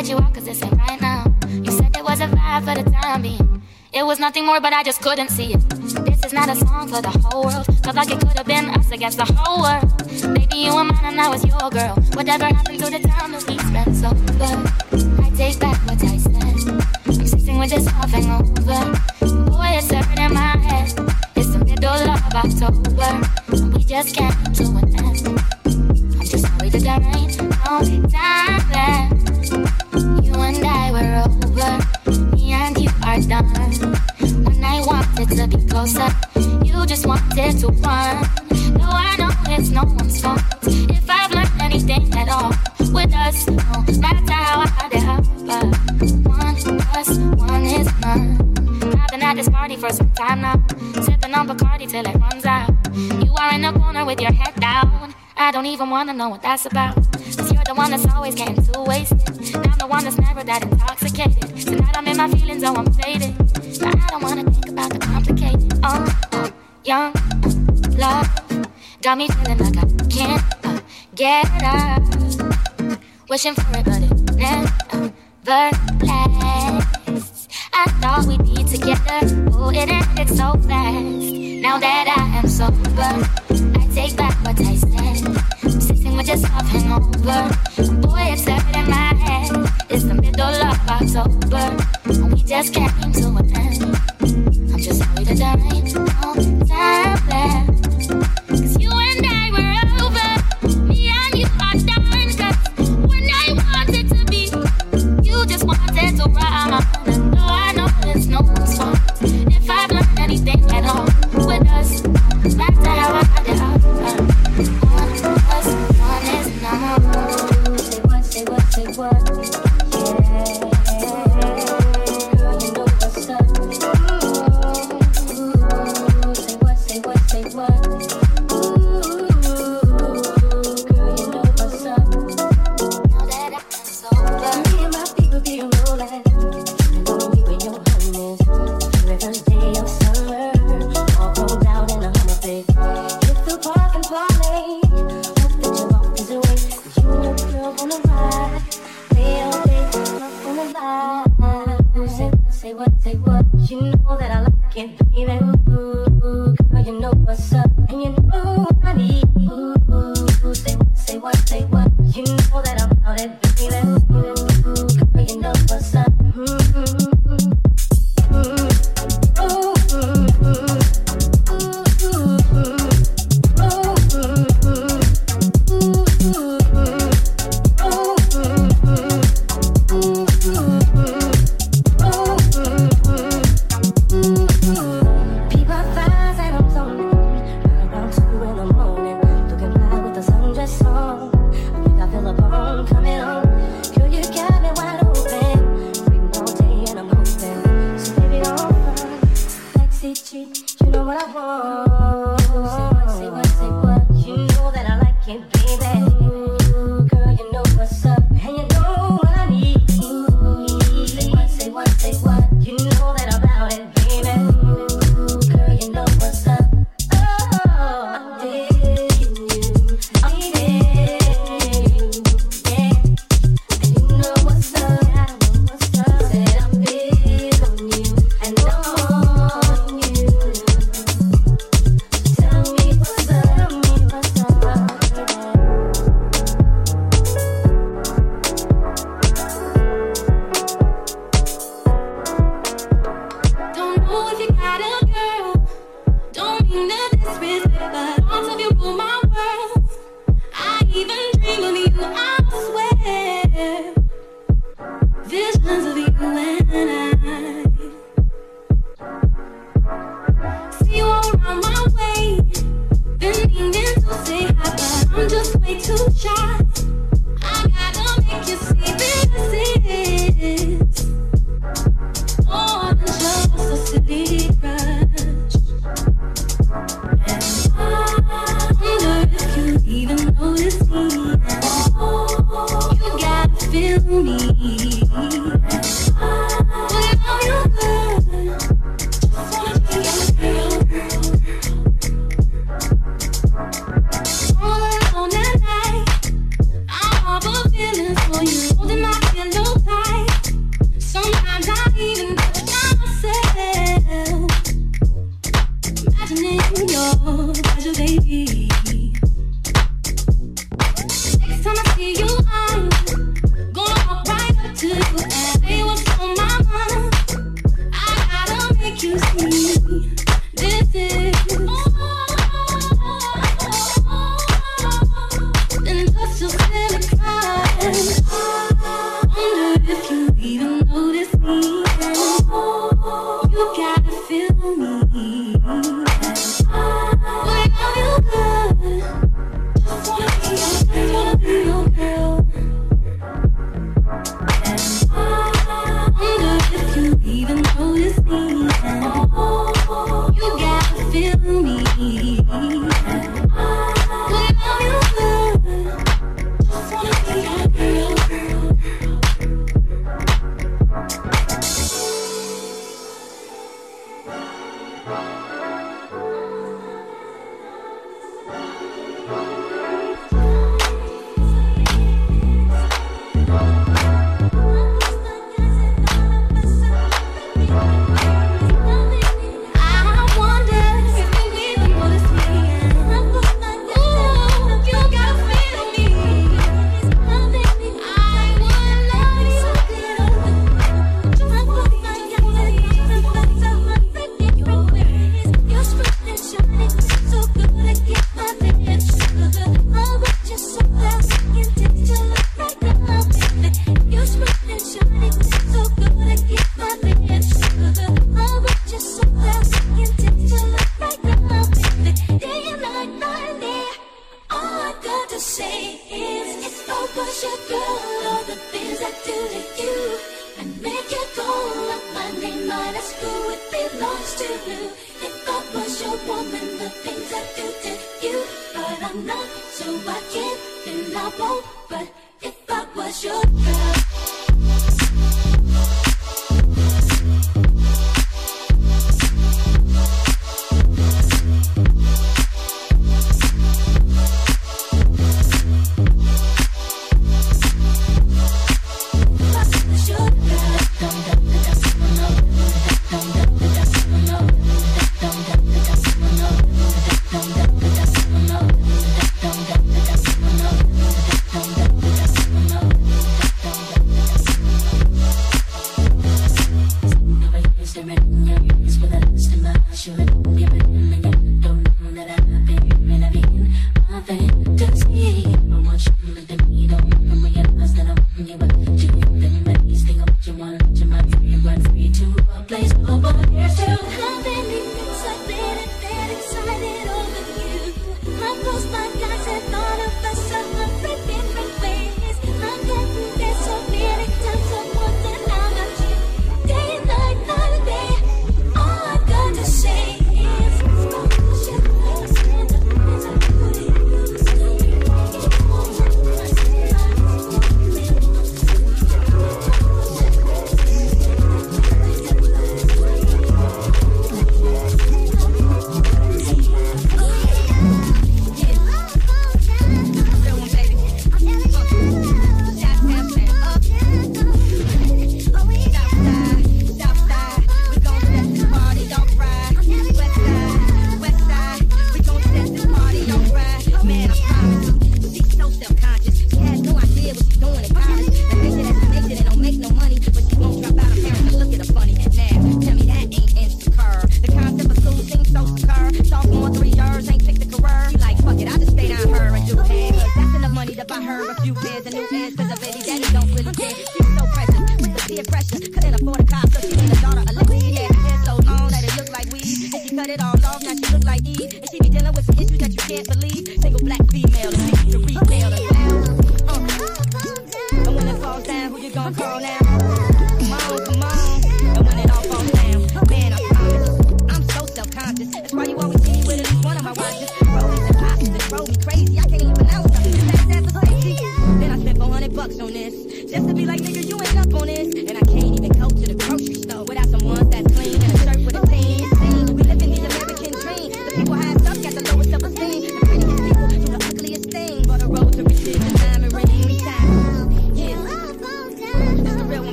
Get you out cause this ain't right now. You said it was a vibe for the time being. It was nothing more, but I just couldn't see it. This is not a song for the whole world. Felt like it could have been us against the whole world. Maybe you were mine and I was your girl. Whatever happened to the time that we spent sober? I take back what I said. I'm sitting with this half over. Boy, it's hurting in my head. It's the middle of October. And we just can't do an end. I'm just sorry that there ain't no time left. Just wanted to run. No, I know it's no one's fault. If I've learned anything at all with us, no matter how hard it happens, one plus one is none. I've been at this party for some time now, sipping on Bacardi till it runs out. You are in the corner with your head down. I don't even wanna know what that's about. Cause you're the one that's always getting too wasted. And I'm the one that's never that intoxicated. Tonight I'm in my feelings, oh, I'm faded. But I don't wanna think about the complicated. Oh young love. Got me feeling like I can't uh, get up. Wishing for it, but it never lasts. I thought we'd be together. Oh, it ended so fast. Now that I am sober, I take back what I said. Sitting with half hangover. Boy, it's hurting my head. It's the middle of October, and we just came to an end. Say what, say what. You know that I like it, baby. Ooh, girl, you know what's up, and you know say is it's over, your girl, all the things I do to you. And make you call up my name, might school, who it belongs to. you. If I was your woman, the things I do to you. But I'm not, so I can't and I won't. But if I was your girl.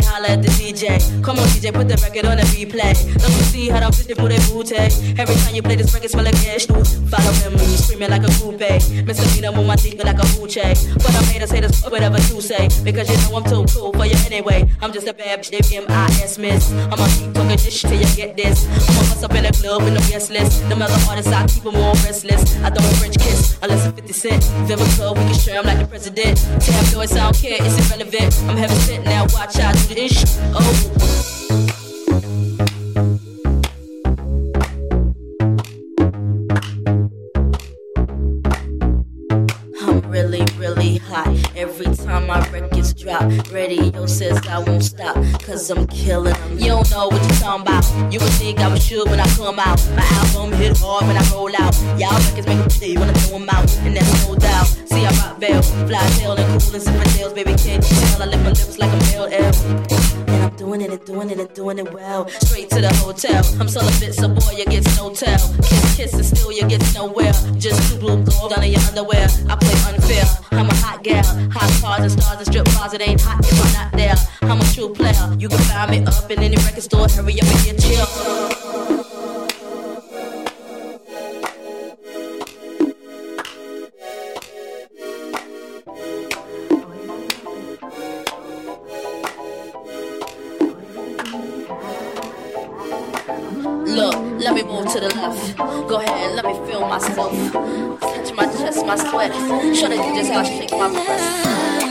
Me holler at the DJ. Come on, DJ, put the record on the replay. Let me see how them bitches for their booty. Every time you play this record, smell like ash. Follow them screaming like a coupe. Mr. Misdemeanor with my teeth like a hoochie. But I'm haters, haters, whatever you say. Because you know I'm too cool for you anyway. I'm just a bad bitch, M-I-S miss. I'ma keep talking this shit till you get this. I'ma bust up in the club with no guest list. Them other artists, I keep them all restless. I don't French kiss unless it's 50 Cent. Club, we can share them like the president. Tabloids, I don't care, it's irrelevant. I'm heaven sent now, watch out, do this shit. Oh. Really, hot. Every time my records drop, radio says I won't stop. Cause I'm killing them. You don't know what you're talking about. You would think I was sure when I come out. My album hit hard when I roll out. Y'all records make me play when I throw them out. And that's no doubt. See, I rock veil, fly tail, and cool and sipping nails. Baby, can't you tell? I lift my lips like a male elf. Doing it and doing it and doing it well. Straight to the hotel. I'm celibate, so boy, you get no tell. Kiss, kiss, and still you get nowhere. Just two blue gold in your underwear. I play unfair. I'm a hot gal. Hot cars and stars and strip bars. It ain't hot if I'm not there. I'm a true player. You can find me up in any record store. Hurry up and get chill. My sweat. Show the just how I shake my breath.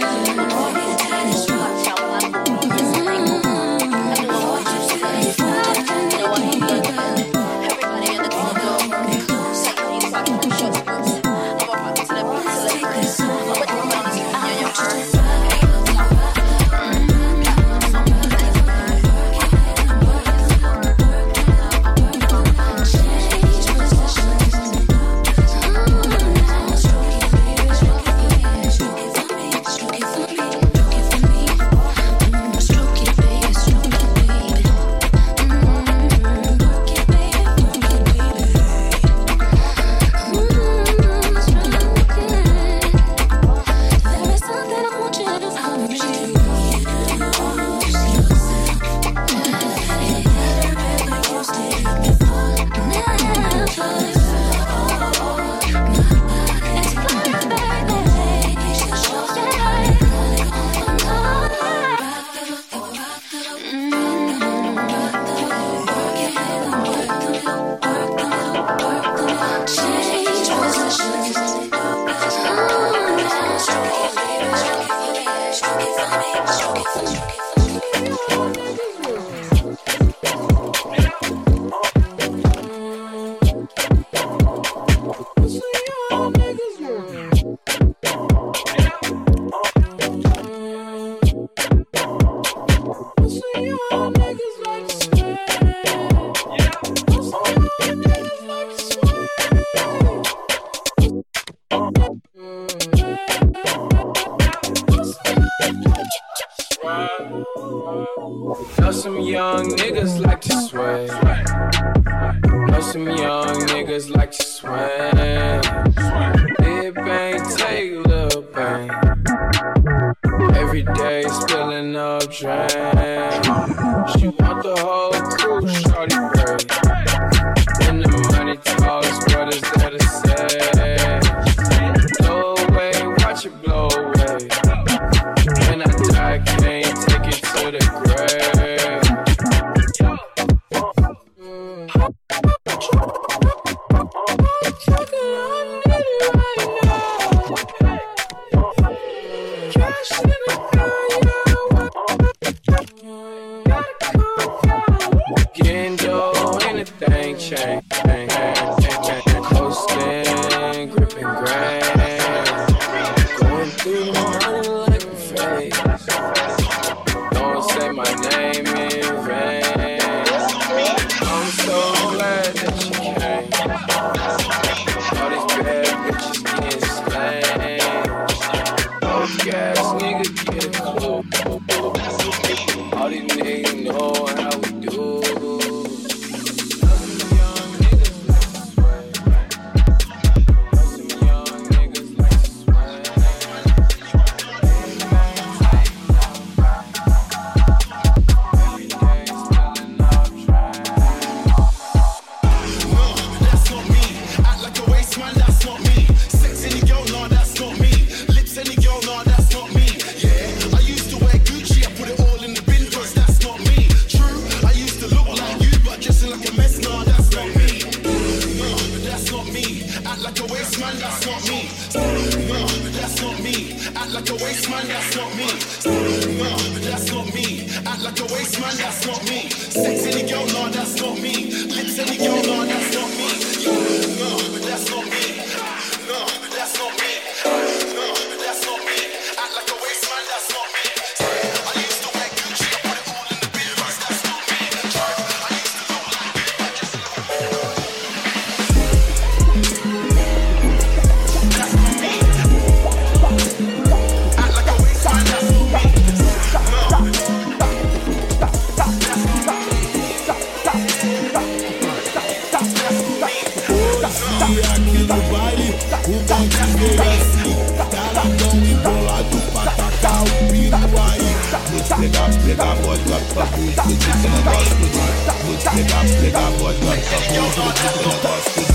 Horóscopo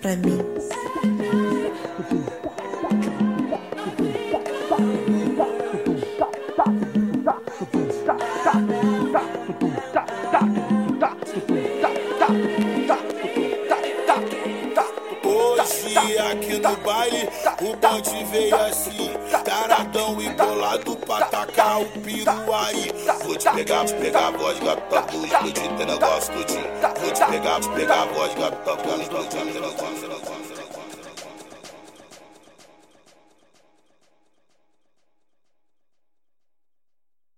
pra mim. tá o peru aí. Vou te pegar, te pegar a voz, gata, vou explodir teu negócio todinho. Vou te pegar, te pegar a voz, gata, vou explodir teu negócio todinho.